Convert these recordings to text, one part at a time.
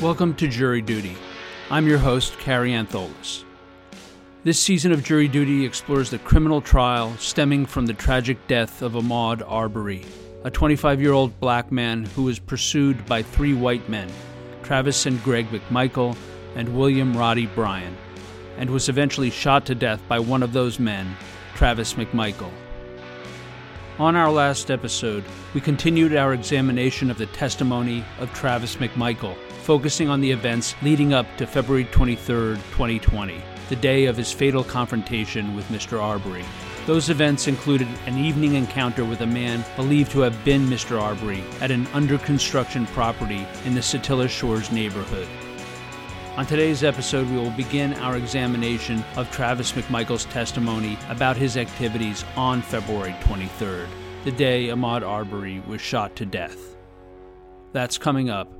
Welcome to Jury Duty. I'm your host, Kary Antholis. This season of Jury Duty explores the criminal trial stemming from the tragic death of Ahmaud Arbery, a 25 year old black man who was pursued by three white men, Travis and Greg McMichael and William Roddy Bryan, and was eventually shot to death by one of those men, Travis McMichael. On our last episode, we continued our examination of the testimony of Travis McMichael, focusing on the events leading up to February 23, 2020, the day of his fatal confrontation with Mr. Arbery. Those events included an evening encounter with a man believed to have been Mr. Arbery at an under construction property in the Satilla Shores neighborhood. On today's episode, we will begin our examination of Travis McMichael's testimony about his activities on February 23rd, the day Ahmaud Arbery was shot to death. That's coming up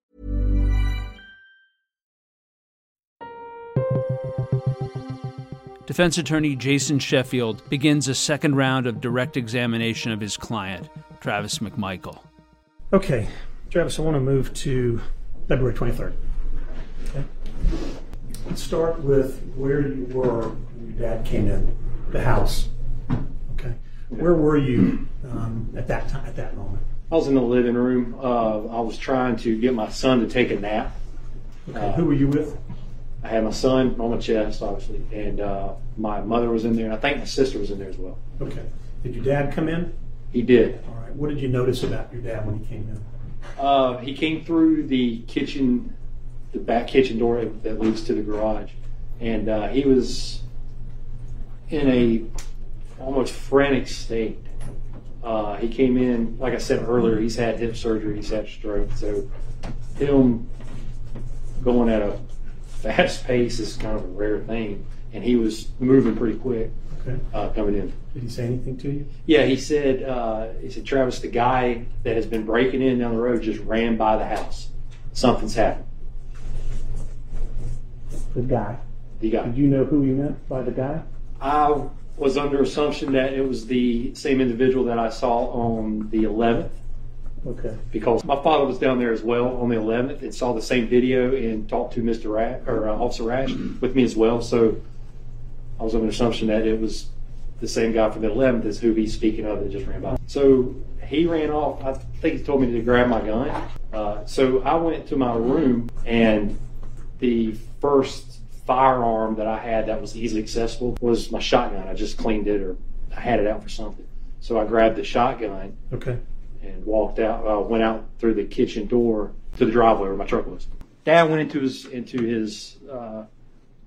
Defense attorney Jason Sheffield begins a second round of direct examination of his client, Travis McMichael. Okay, Travis, I want to move to February 23rd. Okay. Let's start with where you were when your dad came in the house. Okay, where were you um, at that time? At that moment? I was in the living room. Uh, I was trying to get my son to take a nap. Okay, who were you with? I had my son on my chest, obviously, and uh, my mother was in there, and I think my sister was in there as well. Okay, did your dad come in? He did. All right, what did you notice about your dad when he came in? Uh, he came through the kitchen, the back kitchen door that leads to the garage, and uh, he was in a almost frantic state. Uh, he came in, like I said earlier, he's had hip surgery, he's had stroke, so him going at a fast pace is kind of a rare thing, and he was moving pretty quick Okay, uh, coming in. did he say anything to you? Yeah, he said, uh, he said, Travis, the guy that has been breaking in down the road just ran by the house. Something's happened. The guy. The guy. Did you know who he meant by the guy? I was under assumption that it was the same individual that I saw on the 11th Okay. because my father was down there as well on the 11th and saw the same video and talked to Mr. Rash or uh, Officer Rash with me as well. So I was under assumption that it was the same guy from the 11th as who he's speaking of that just ran by. So he ran off. I think he told me to grab my gun. Uh, so I went to my room and the first firearm that I had that was easily accessible was my shotgun. I just cleaned it or I had it out for something. So I grabbed the shotgun Okay. And walked out. Uh, went out through the kitchen door to the driveway where my truck was. Dad went into his into his uh,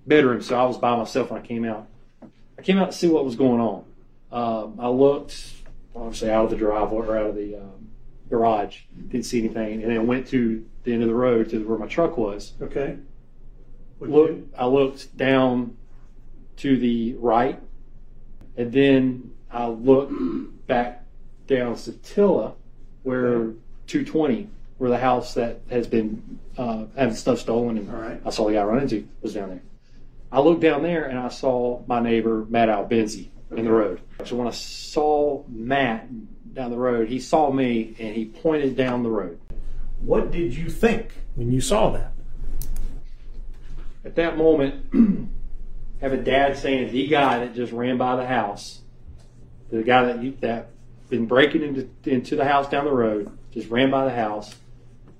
bedroom, so I was by myself when I came out. I came out to see what was going on. Um, I looked obviously out of the driveway or out of the um, garage, didn't see anything, and then went to the end of the road to where my truck was. Okay. What'd Look. I looked down to the right, and then I looked back down Satilla, where 220, where the house that has been uh, having stuff stolen, and All right. I saw the guy run into was down there. I looked down there and I saw my neighbor Matt Albenze in the road. So when I saw Matt down the road, he saw me and he pointed down the road. What did you think when you saw that? at that moment, have a dad saying the guy that just ran by the house, the guy that you, that been breaking into into the house down the road, just ran by the house.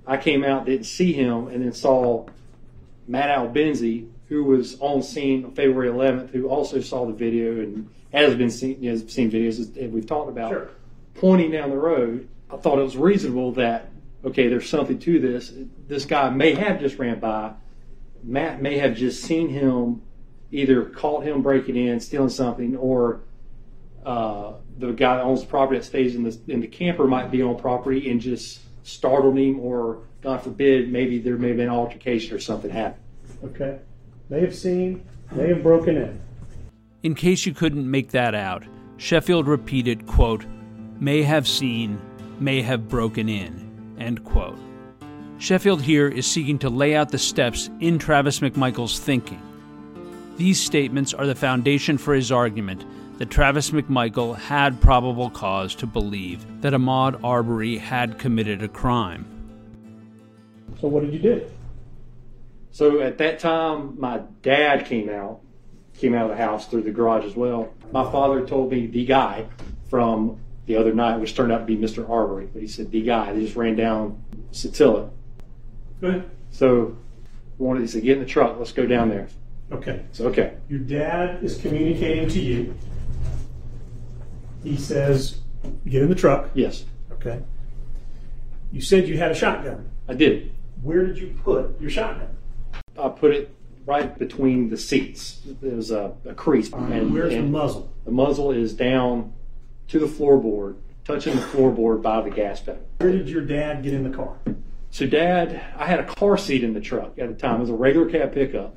I came out, didn't see him, and then saw Matt Albenze, who was on scene on February 11th, who also saw the video and has been seen, has seen videos that we've talked about, Sure. pointing down the road. I thought it was reasonable that okay, there's something to this. This guy may have just ran by. Matt may have just seen him, either caught him breaking in, stealing something, or uh, the guy that owns the property that stays in the in the camper might be on property and just startled him, or God forbid, maybe there may have been an altercation or something happened. Okay. They have seen, they have broken in. In case you couldn't make that out, Sheffield repeated, quote, may have seen, may have broken in, end quote. Sheffield here is seeking to lay out the steps in Travis McMichael's thinking. These statements are the foundation for his argument that Travis McMichael had probable cause to believe that Ahmaud Arbery had committed a crime. So what did you do? So at that time, my dad came out, came out of the house through the garage as well. My father told me the guy from the other night, which turned out to be Mr. Arbery, but he said the guy. They just ran down Satilla. Go ahead. So wanted he said, get in the truck, let's go down there. Okay. So okay, Your dad is communicating to you. He says, get in the truck. yes, Okay. You said you had a shotgun. I did. Where did you put your shotgun? I put it right between the seats. There was a, a crease, and, Where's the and muzzle? the muzzle is down to the floorboard, touching the floorboard by the gas pedal. Where did your dad get in the car? So, Dad, I had a car seat in the truck at the time. It was a regular cab pickup,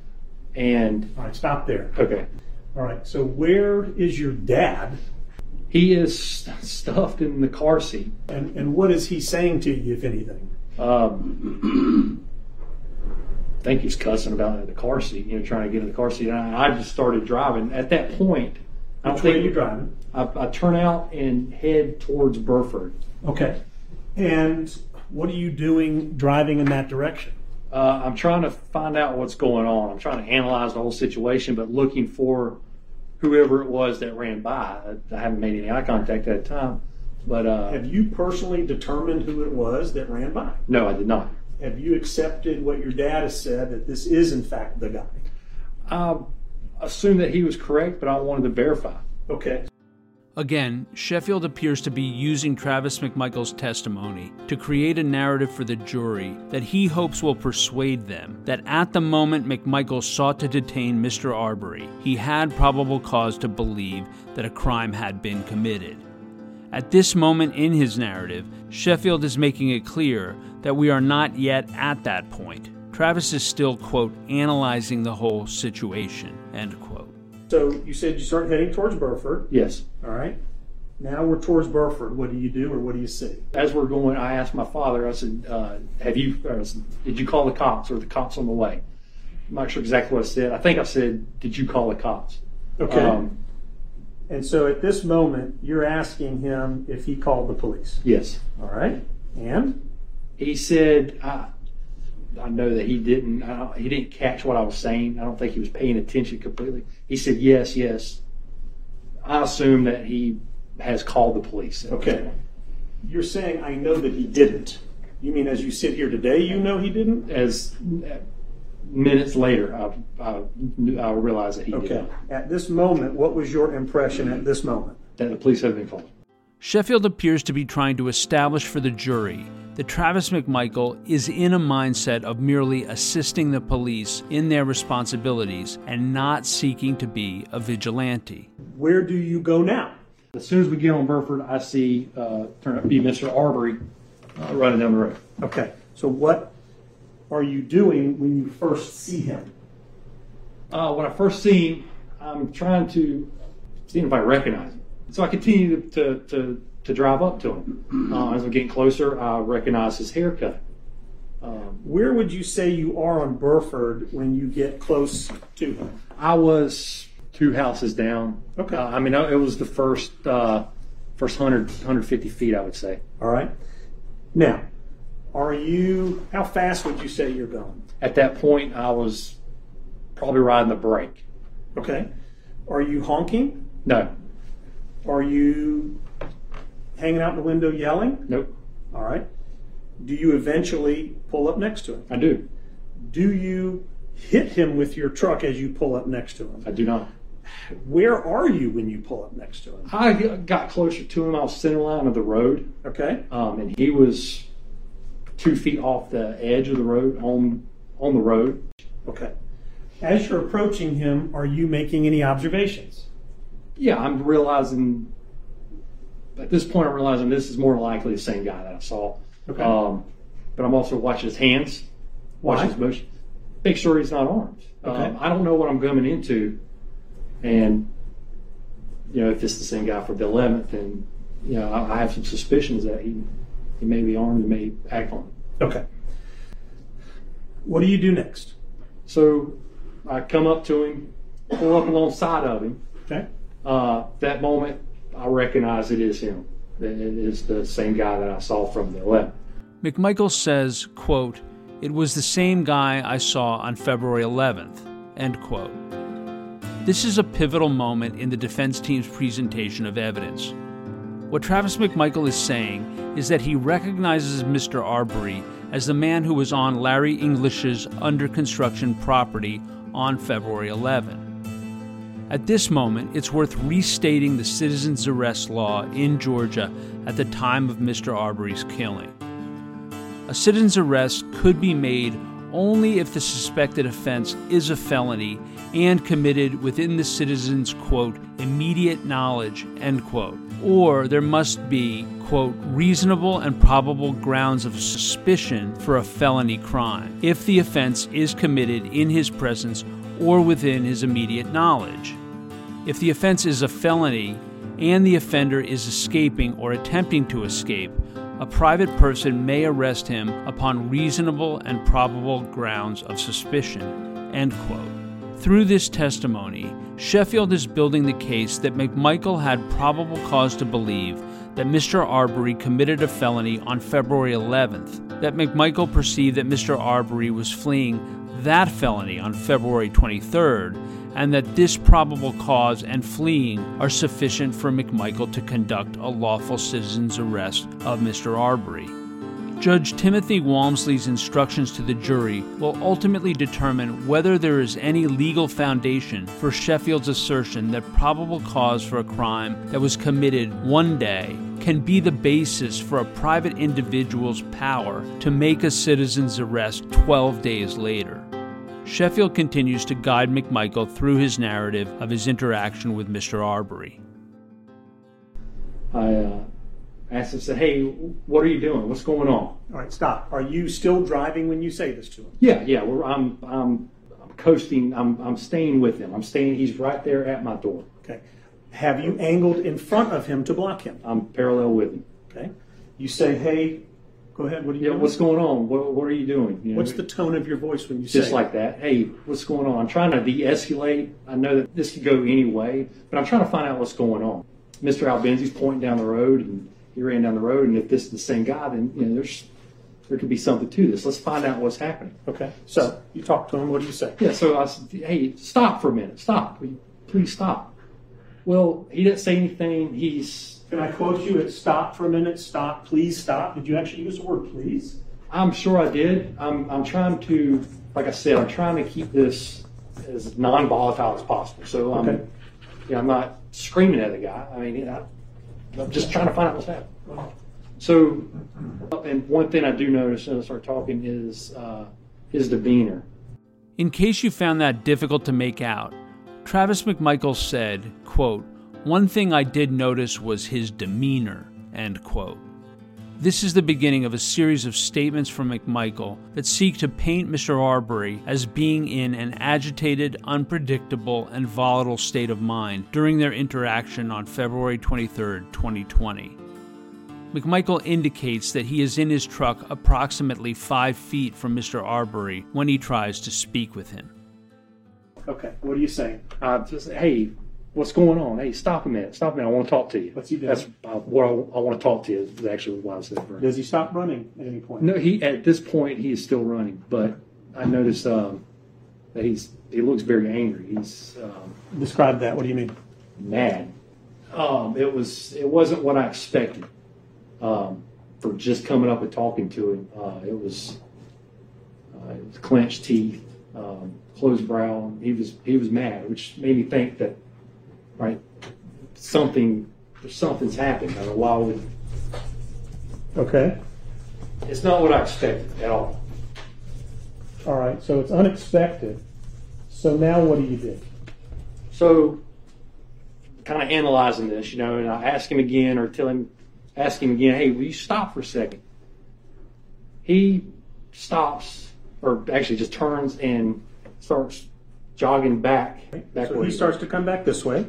and All right, stop there. okay, All right, so where is your dad? He is stuffed in the car seat. And, and what is he saying to you, if anything? Um, I think he's cussing about the car seat, you know, trying to get in the car seat. And I, I just started driving. At that point, I Which way are you driving? I, I turn out and head towards Burford. Okay. And what are you doing driving in that direction? Uh, I'm trying to find out what's going on. I'm trying to analyze the whole situation, but looking for whoever it was that ran by. I, haven't made any eye contact at the time, but uh, Have you personally determined who it was that ran by? no, I did not. Have you accepted what your dad has said that this is, in fact, the guy? I assumed that he was correct, but I wanted to verify. Okay. Again, Sheffield appears to be using Travis McMichael's testimony to create a narrative for the jury that he hopes will persuade them that at the moment McMichael sought to detain Mr. Arbery, he had probable cause to believe that a crime had been committed. At this moment in his narrative, Sheffield is making it clear that we are not yet at that point. Travis is still, quote, analyzing the whole situation, end quote. So you said you start heading towards Burford. Yes. All right. Now we're towards Burford. What do you do or what do you see? As we're going, I asked my father. I said, uh, "Have you? Or, did you call the cops? Or the cops on the way?" I'm not sure exactly what I said. I think I said, "Did you call the cops?" Okay. Um, and so at this moment, you're asking him if he called the police. yes. All right. And? He said, I, I know that he didn't. He didn't catch what I was saying. I don't think he was paying attention completely. He said, "Yes, yes." I assume that he has called the police. Okay. You're saying, I know that he didn't. You mean as you sit here today, you know he didn't? As minutes later, I, I, I realized that he Okay. did Okay. At this moment, what was your impression at this moment? that the police had been called. Sheffield appears to be trying to establish for the jury that Travis McMichael is in a mindset of merely assisting the police in their responsibilities and not seeking to be a vigilante. Where do you go now? As soon as we get on Burford, I see uh, turn up be Mr. Arbery uh, running down the road. Okay. So what are you doing when you first see him? Uh, when I first see him, I'm trying to see if I recognize him. So I continue to, to, to, to drive up to him. Uh, as I'm getting closer, I recognize his haircut. Um, Where would you say you are on Burford when you get close to him? I was two houses down. Okay. Uh, I mean, it was the first uh, first 100, 150 feet, I would say. All right. Now, are you, how fast would you say you're going? At that point, I was probably riding the brake. Okay. Are you honking? No, Are you hanging out in the window yelling? nope, All right. Do you eventually pull up next to him? I do. Do you hit him with your truck as you pull up next to him? I do not. Where are you when you pull up next to him? I got closer to him. I was center line of the road, Okay. um, and he was two feet off the edge of the road on on the road. Okay. As you're approaching him, are you making any observations? Yeah, I'm realizing at this point, I'm realizing this is more likely the same guy that I saw. Okay. Um, but I'm also watching his hands, watching his motion, make sure he's not armed. Okay. Um, I don't know what I'm coming into, and you know if it's the same guy for the 11th, and you know I, I have some suspicions that he he may be armed and may act on it. Okay. What do you do next? So I come up to him, pull up alongside of him. Okay. Uh, that moment, I recognize it is him. It is the same guy that I saw from the 11th. McMichael says, quote, It was the same guy I saw on February 11th, end quote. This is a pivotal moment in the defense team's presentation of evidence. What Travis McMichael is saying is that he recognizes Mr. Arbery as the man who was on Larry English's under construction property on February 11. At this moment, it's worth restating the citizen's arrest law in Georgia at the time of Mr. Arbery's killing. A citizen's arrest could be made only if the suspected offense is a felony and committed within the citizen's, quote, immediate knowledge, end quote. Or there must be, quote, reasonable and probable grounds of suspicion for a felony crime if the offense is committed in his presence or within his immediate knowledge. If the offense is a felony and the offender is escaping or attempting to escape, a private person may arrest him upon reasonable and probable grounds of suspicion. End quote. Through this testimony, Sheffield is building the case that McMichael had probable cause to believe that Mr. Arbery committed a felony on February 11th, that McMichael perceived that Mr. Arbery was fleeing that felony on February 23rd, and that this probable cause and fleeing are sufficient for McMichael to conduct a lawful citizen's arrest of Mr. Arbery. Judge Timothy Walmsley's instructions to the jury will ultimately determine whether there is any legal foundation for Sheffield's assertion that probable cause for a crime that was committed one day can be the basis for a private individual's power to make a citizen's arrest 12 days later. Sheffield continues to guide McMichael through his narrative of his interaction with Mr. Arbery. I uh, asked him, said, "Hey, what are you doing? What's going on?" All right, stop. Are you still driving when you say this to him? Yeah, yeah. We're, I'm, I'm, I'm coasting. I'm, I'm staying with him. I'm staying. He's right there at my door. Okay. Have you angled in front of him to block him? I'm parallel with him. Okay. You say, hey, go ahead. What are you Yeah, doing? what's going on? What, what are you doing? You know, What's the tone of your voice when you say just like that? Hey, what's going on? I'm trying to de-escalate. I know that this could go any way, but I'm trying to find out what's going on. Mr. Albenze's pointing down the road, and he ran down the road. And if this is the same guy, then you know there's there could be something to this. Let's find out what's happening. Okay. So you talk to him. What do you say? Yeah, so I said, hey, stop for a minute. Stop. Please stop. Well, he didn't say anything. He's, Can I quote you at stop for a minute? Stop. Please stop. Did you actually use the word please? I'm sure I did. I'm, I'm trying to, like I said, I'm trying to keep this as non volatile as possible. So I'm, Okay. yeah, I'm not screaming at the guy. I mean, you know, I'm just trying to find out what's happening. So, and one thing I do notice when I start talking is uh, his demeanor. In case you found that difficult to make out, Travis McMichael said, quote, One thing I did notice was his demeanor, end quote. This is the beginning of a series of statements from McMichael that seek to paint Mr. Arbery as being in an agitated, unpredictable, and volatile state of mind during their interaction on February 23, 2020. McMichael indicates that he is in his truck approximately five feet from Mr. Arbery when he tries to speak with him. Okay. What are you saying? I just, hey, what's going on? Hey, stop a minute. Stop a minute. I want to talk to you. What's he doing? That's uh, what I, I want to talk to you. Is actually why I said. Does he stop running at any point? No, he at this point he is still running, but I noticed um, that he's he looks very angry. He's um, Describe that. What do you mean? mad. Um, it was it wasn't what I expected um, for just coming up and talking to him. Uh, it was uh, it was clenched teeth, um, closed brow. He was he was mad, which made me think that right something something's happened. I don't know why would Okay. it's not what I expected at all. All right. So it's unexpected. So now what do you do? So kind of analyzing this, you know, and I ask him again or tell him, ask him again, hey, will you stop for a second? He stops, or actually just turns and starts jogging back. back So where he starts to come back this way.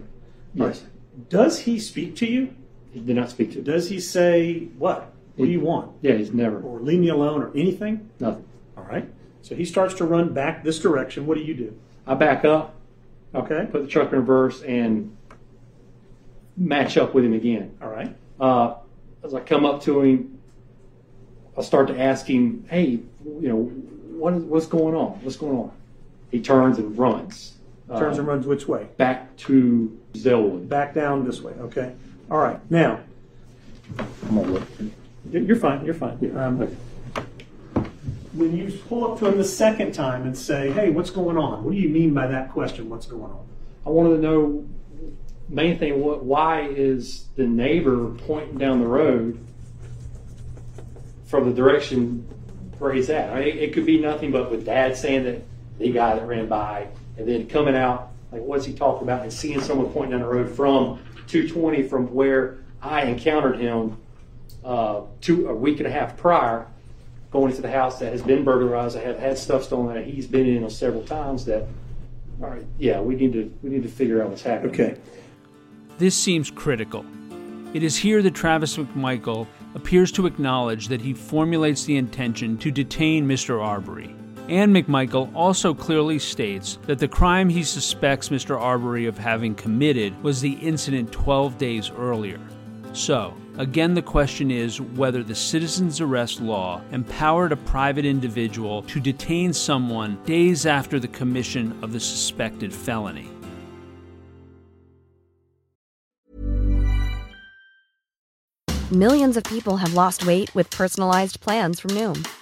Yes. Does he speak to you? He did not speak to. Does he say, what? What do you want? Yeah, he's never Or leave me alone or anything? nothing. All right. So he starts to run back this direction. What do you do? I back up, Okay. put the truck in reverse, and match up with him again. All right. uh, as I come up to him, I start to ask him, "Hey, you know, what is what's going on? What's going on?" He turns and runs. Turns and runs which way? back to Zelwood. Back down this way. Okay. All right. Now, I'm gonna look. you're fine. You're fine. Um, when you pull up to him the second time and say, "Hey, what's going on?" What do you mean by that question? What's going on? I wanted to know main thing. What? Why is the neighbor pointing down the road from the direction where he's at? I mean, it, it could be nothing but with Dad saying that the guy that ran by, and then coming out like what's he talking about, and seeing someone pointing down the road from 220 from where I encountered him uh, two a week and a half prior. Going into the house that has been burglarized, I have had stuff stolen that he's been in several times. That, all right, yeah, we need to we need to figure out what's happening. Okay. This seems critical. It is here that Travis McMichael appears to acknowledge that he formulates the intention to detain Mr. Arbery. And McMichael also clearly states that the crime he suspects Mr. Arbery of having committed was the incident 12 days earlier. So, again, the question is whether the citizen's arrest law empowered a private individual to detain someone days after the commission of the suspected felony. Millions of people have lost weight with personalized plans from Noom,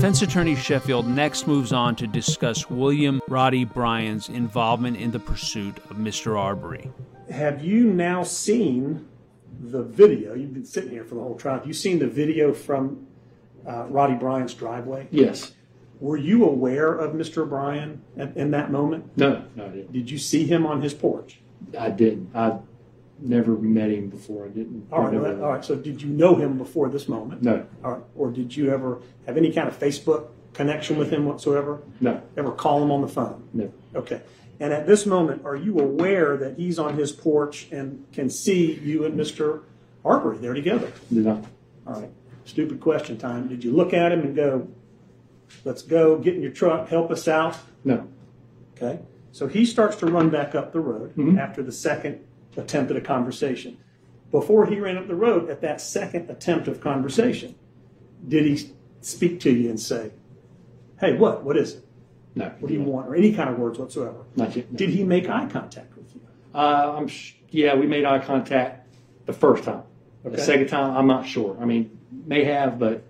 Defense attorney Sheffield next moves on to discuss William Roddy Bryan's involvement in the pursuit of Mr. Arbery. Have you now seen the video? You've been sitting here for the whole trial. Have you seen the video from uh, Roddy Bryan's driveway? Yes. Were you aware of Mr. Bryan at, in that moment? No, no, I didn't. Did you see him on his porch? I didn't. I never met him before. I didn't. All right, never- all right. So did you know him before this moment? No. All right. Or did you ever have any kind of Facebook connection with him whatsoever? No. Ever call him on the phone? No. Okay. And at this moment, are you aware that he's on his porch and can see you and Mr. Arbery there together? Did not. All right. Stupid question time. Did you look at him and go, let's go, get in your truck, help us out? No. Okay. So he starts to run back up the road Mm-hmm. after the second attempt at a conversation. Before he ran up the road, at that second attempt of conversation, did he speak to you and say, hey, what? What is it? No. What do you want? Or any kind of words whatsoever? Not yet. no. Did he make eye contact with you? Uh, I'm. Sh- yeah, we made eye contact the first time. Okay. The second time, I'm not sure. I mean, may have, but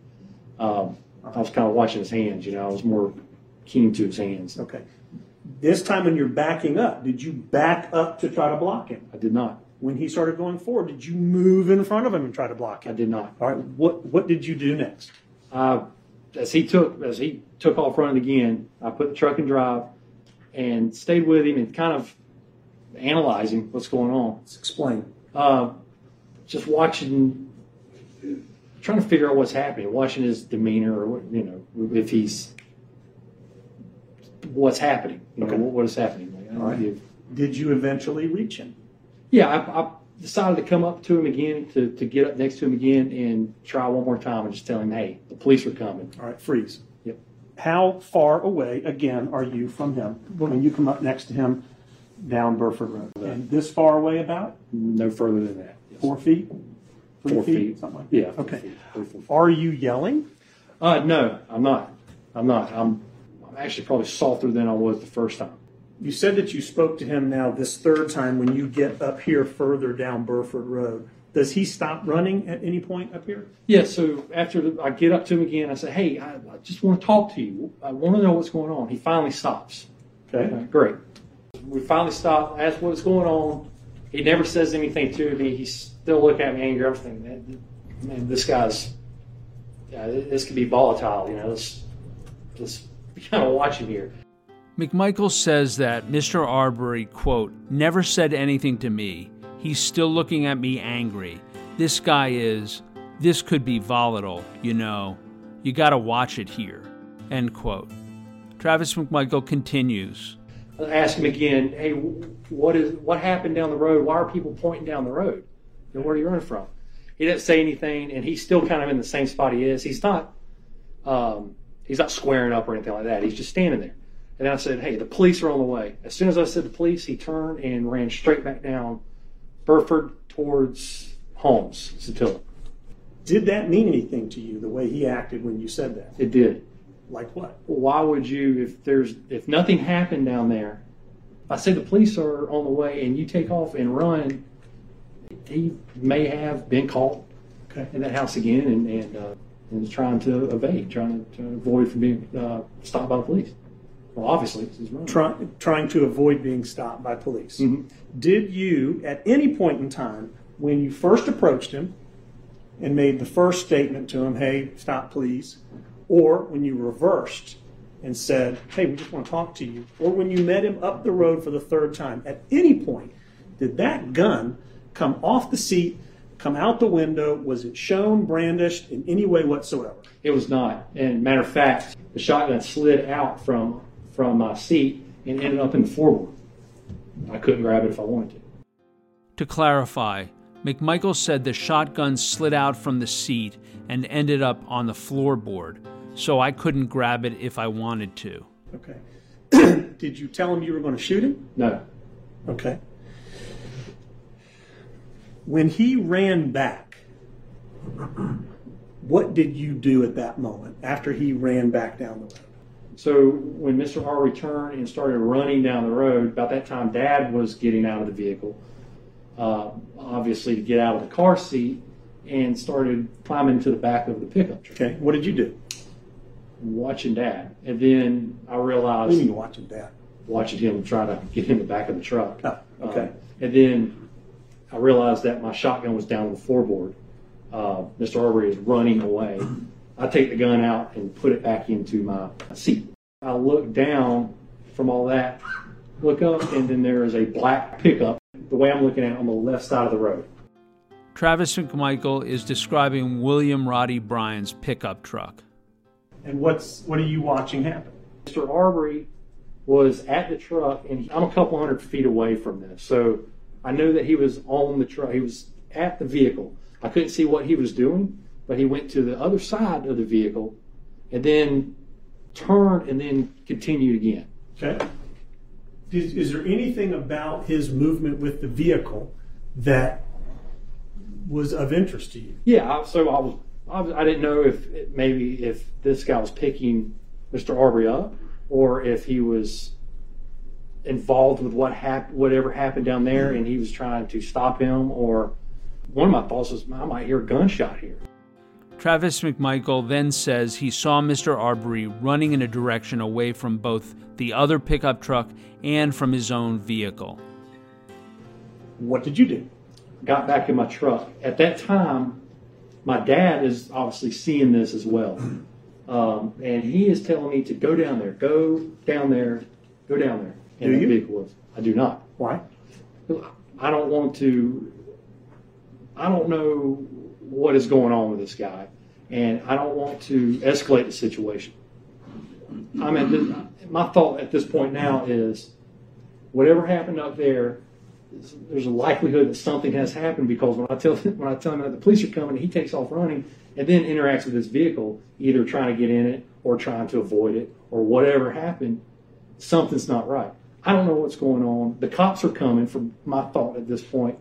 um, I was kind of watching his hands. You know, I was more keen to his hands. Okay. This time when you're backing up, did you back up to try to block him? I did not. When he started going forward, did you move in front of him and try to block I did not. All right. What what did you do next? Uh, as he took as he took off running again, I put the truck in drive and stayed with him and kind of analyzing what's going on. Let's explain. Uh, just watching, trying to figure out what's happening, watching his demeanor or what you know if he's what's happening. You know Okay. what, what is happening. Like, All right. if- Did you eventually reach him? Yeah, I, I decided to come up to him again to, to get up next to him again and try one more time and just tell him, hey, the police are coming. All right, freeze. Yep. How far away, again, are you from him when you come up next to him down Burford Road? And this far away about? No further than that. Yes. Four feet? Three Four feet. Something like that? Yeah. Okay. feet, three, four feet. Are you yelling? Uh, no, I'm not. I'm not. I'm, I'm actually probably softer than I was the first time. You said that you spoke to him now this third time when you get up here further down Burford Road. Does he stop running at any point up here? Yeah, so after the, I get up to him again, I say, hey, I, I just want to talk to you. I want to know what's going on. He finally stops. Okay. Okay, great. We finally stop, ask what's going on. He never says anything to me. He's still looking at me angry. I'm thinking, man, man this guy's, yeah, this could be volatile. You know, let's, let's be kind of watching here. McMichael says that Mr. Arbery, quote, never said anything to me. He's still looking at me angry. This guy is, this could be volatile, you know. You gotta watch it here, end quote. Travis McMichael continues. Ask him again, hey, what is what happened down the road? Why are people pointing down the road? You know, where are you running from? He didn't say anything, and he's still kind of in the same spot he is. He's not, um, he's not squaring up or anything like that. He's just standing there. And I said, hey, the police are on the way. As soon as I said the police, he turned and ran straight back down Burford towards Holmes, Satilla. Did that mean anything to you, the way he acted when you said that? It did. Like what? why would you if there's if nothing happened down there if i say the police are on the way and you take off and run he may have been caught Okay. in that house again and and, uh, and is trying to evade trying to, to avoid from being uh, stopped by the police well obviously, he's running Try, trying to avoid being stopped by police. Mm-hmm. Did you, at any point in time, when you first approached him and made the first statement to him, hey, stop please, or when you reversed and said, hey, we just want to talk to you, or when you met him up the road for the third time, at any point, did that gun come off the seat, come out the window? Was it shown, brandished in any way whatsoever? it was not and matter of fact the shotgun slid out from from my seat and ended up in the floorboard i couldn't grab it if i wanted to To clarify, McMichael said the shotgun slid out from the seat and ended up on the floorboard, so I couldn't grab it if I wanted to. Okay. did you tell him you were going to shoot him? no Okay. When he ran back, what did you do at that moment after he ran back down the road? So when Mr. R returned and started running down the road, about that time, Dad was getting out of the vehicle, uh, obviously to get out of the car seat, and started climbing to the back of the pickup truck, Okay. What did you do? watching Dad. And then I What realized, do you mean watching Dad? watching him try to get in the back of the truck. Oh, okay. Uh, and then I realized that my shotgun was down on the floorboard. Uh, Mr. Arbery is running away. I take the gun out and put it back into my seat. I look down from all that, look up, and then there is a black pickup. The way I'm looking at it, on the left side of the road. Travis McMichael is describing William Roddy Bryan's pickup truck. And what's what are you watching happen? Mr. Arbery was at the truck, and I'm a couple hundred feet away from this. So I knew that he was on the truck. He was at the vehicle. I couldn't see what he was doing, but he went to the other side of the vehicle and then turned and then continued again. Okay. Is, is there anything about his movement with the vehicle that was of interest to you? Yeah, I- so I was, I, was, I didn't know if it, maybe if this guy was picking Mr. Arbery up or if he was involved with what hap- whatever happened down there and he was trying to stop him or one of my thoughts was I might hear a gunshot here. Travis McMichael then says he saw Mr. Arbery running in a direction away from both the other pickup truck and from his own vehicle. What did you do? Got back in my truck. At that time, my dad is obviously seeing this as well. Um, and he is telling me to go down there, go down there, go down there. And Do the you? vehicle was. I do not. Why? I don't want to. I don't know what is going on with this guy, and I don't want to escalate the situation. I mean, my thought at this point now is, whatever happened up there, there's a likelihood that something has happened because when I tell when I tell him that the police are coming, he takes off running and then interacts with his vehicle, either trying to get in it or trying to avoid it or whatever happened. Something's not right. I don't know what's going on. The cops are coming. From my thought at this point,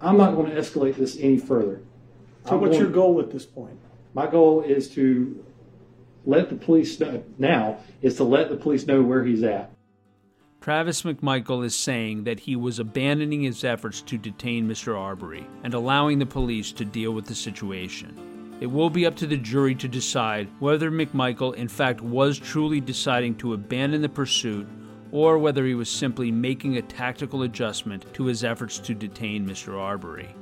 I'm not going to escalate this any further. So I'm what's going- your goal at this point? my goal is to let the police know now is to let the police know where he's at. Travis McMichael is saying that he was abandoning his efforts to detain Mr. Arbery and allowing the police to deal with the situation. It will be up to the jury to decide whether McMichael, in fact, was truly deciding to abandon the pursuit or whether he was simply making a tactical adjustment to his efforts to detain Mr. Arbery.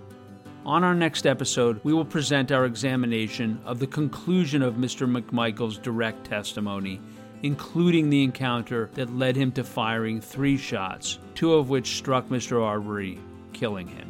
On our next episode, we will present our examination of the conclusion of Mr. McMichael's direct testimony including the encounter that led him to firing three shots, two of which struck Mr. Arbery, killing him.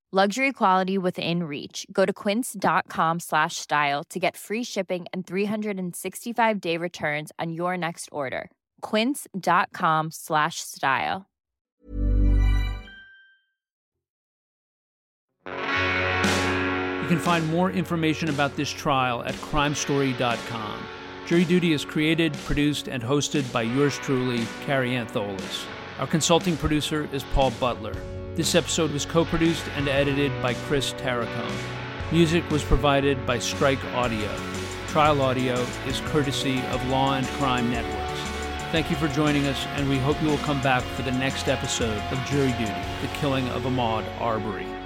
luxury quality within reach go to quince.com slash style to get free shipping and 365 day returns on your next order quince.com slash style you can find more information about this trial at crimestory.com Jury Duty is created, produced, and hosted by yours truly, Kary Antholis. Our consulting producer is Paul Butler. This episode was co produced and edited by Chris Tarracone. Music was provided by Strike Audio. Trial audio is courtesy of Law and Crime Networks. Thank you for joining us, and we hope you will come back for the next episode of Jury Duty The Killing of Ahmaud Arbery.